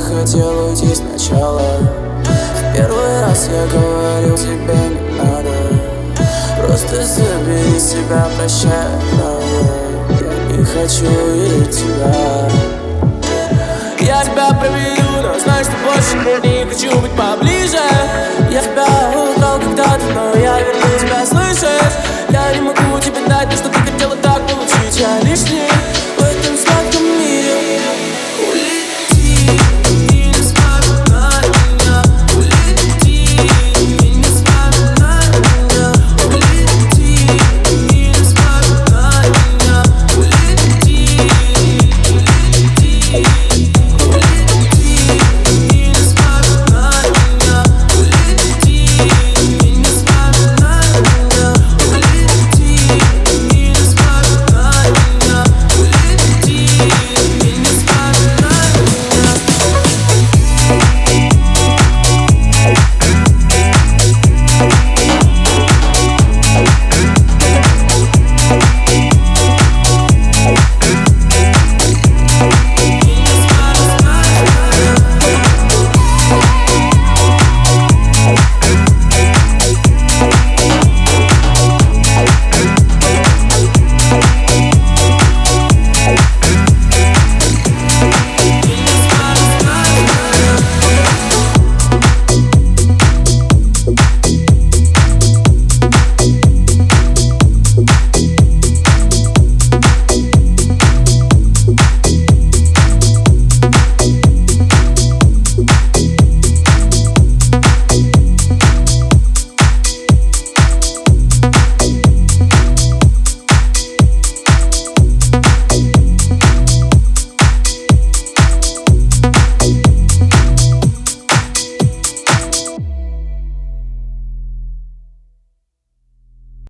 хотел уйти сначала. В первый раз я говорил тебе не надо. Просто забери себя, прощай, но я не хочу видеть тебя Я тебя проверю, но знаешь, что больше не хочу быть поближе.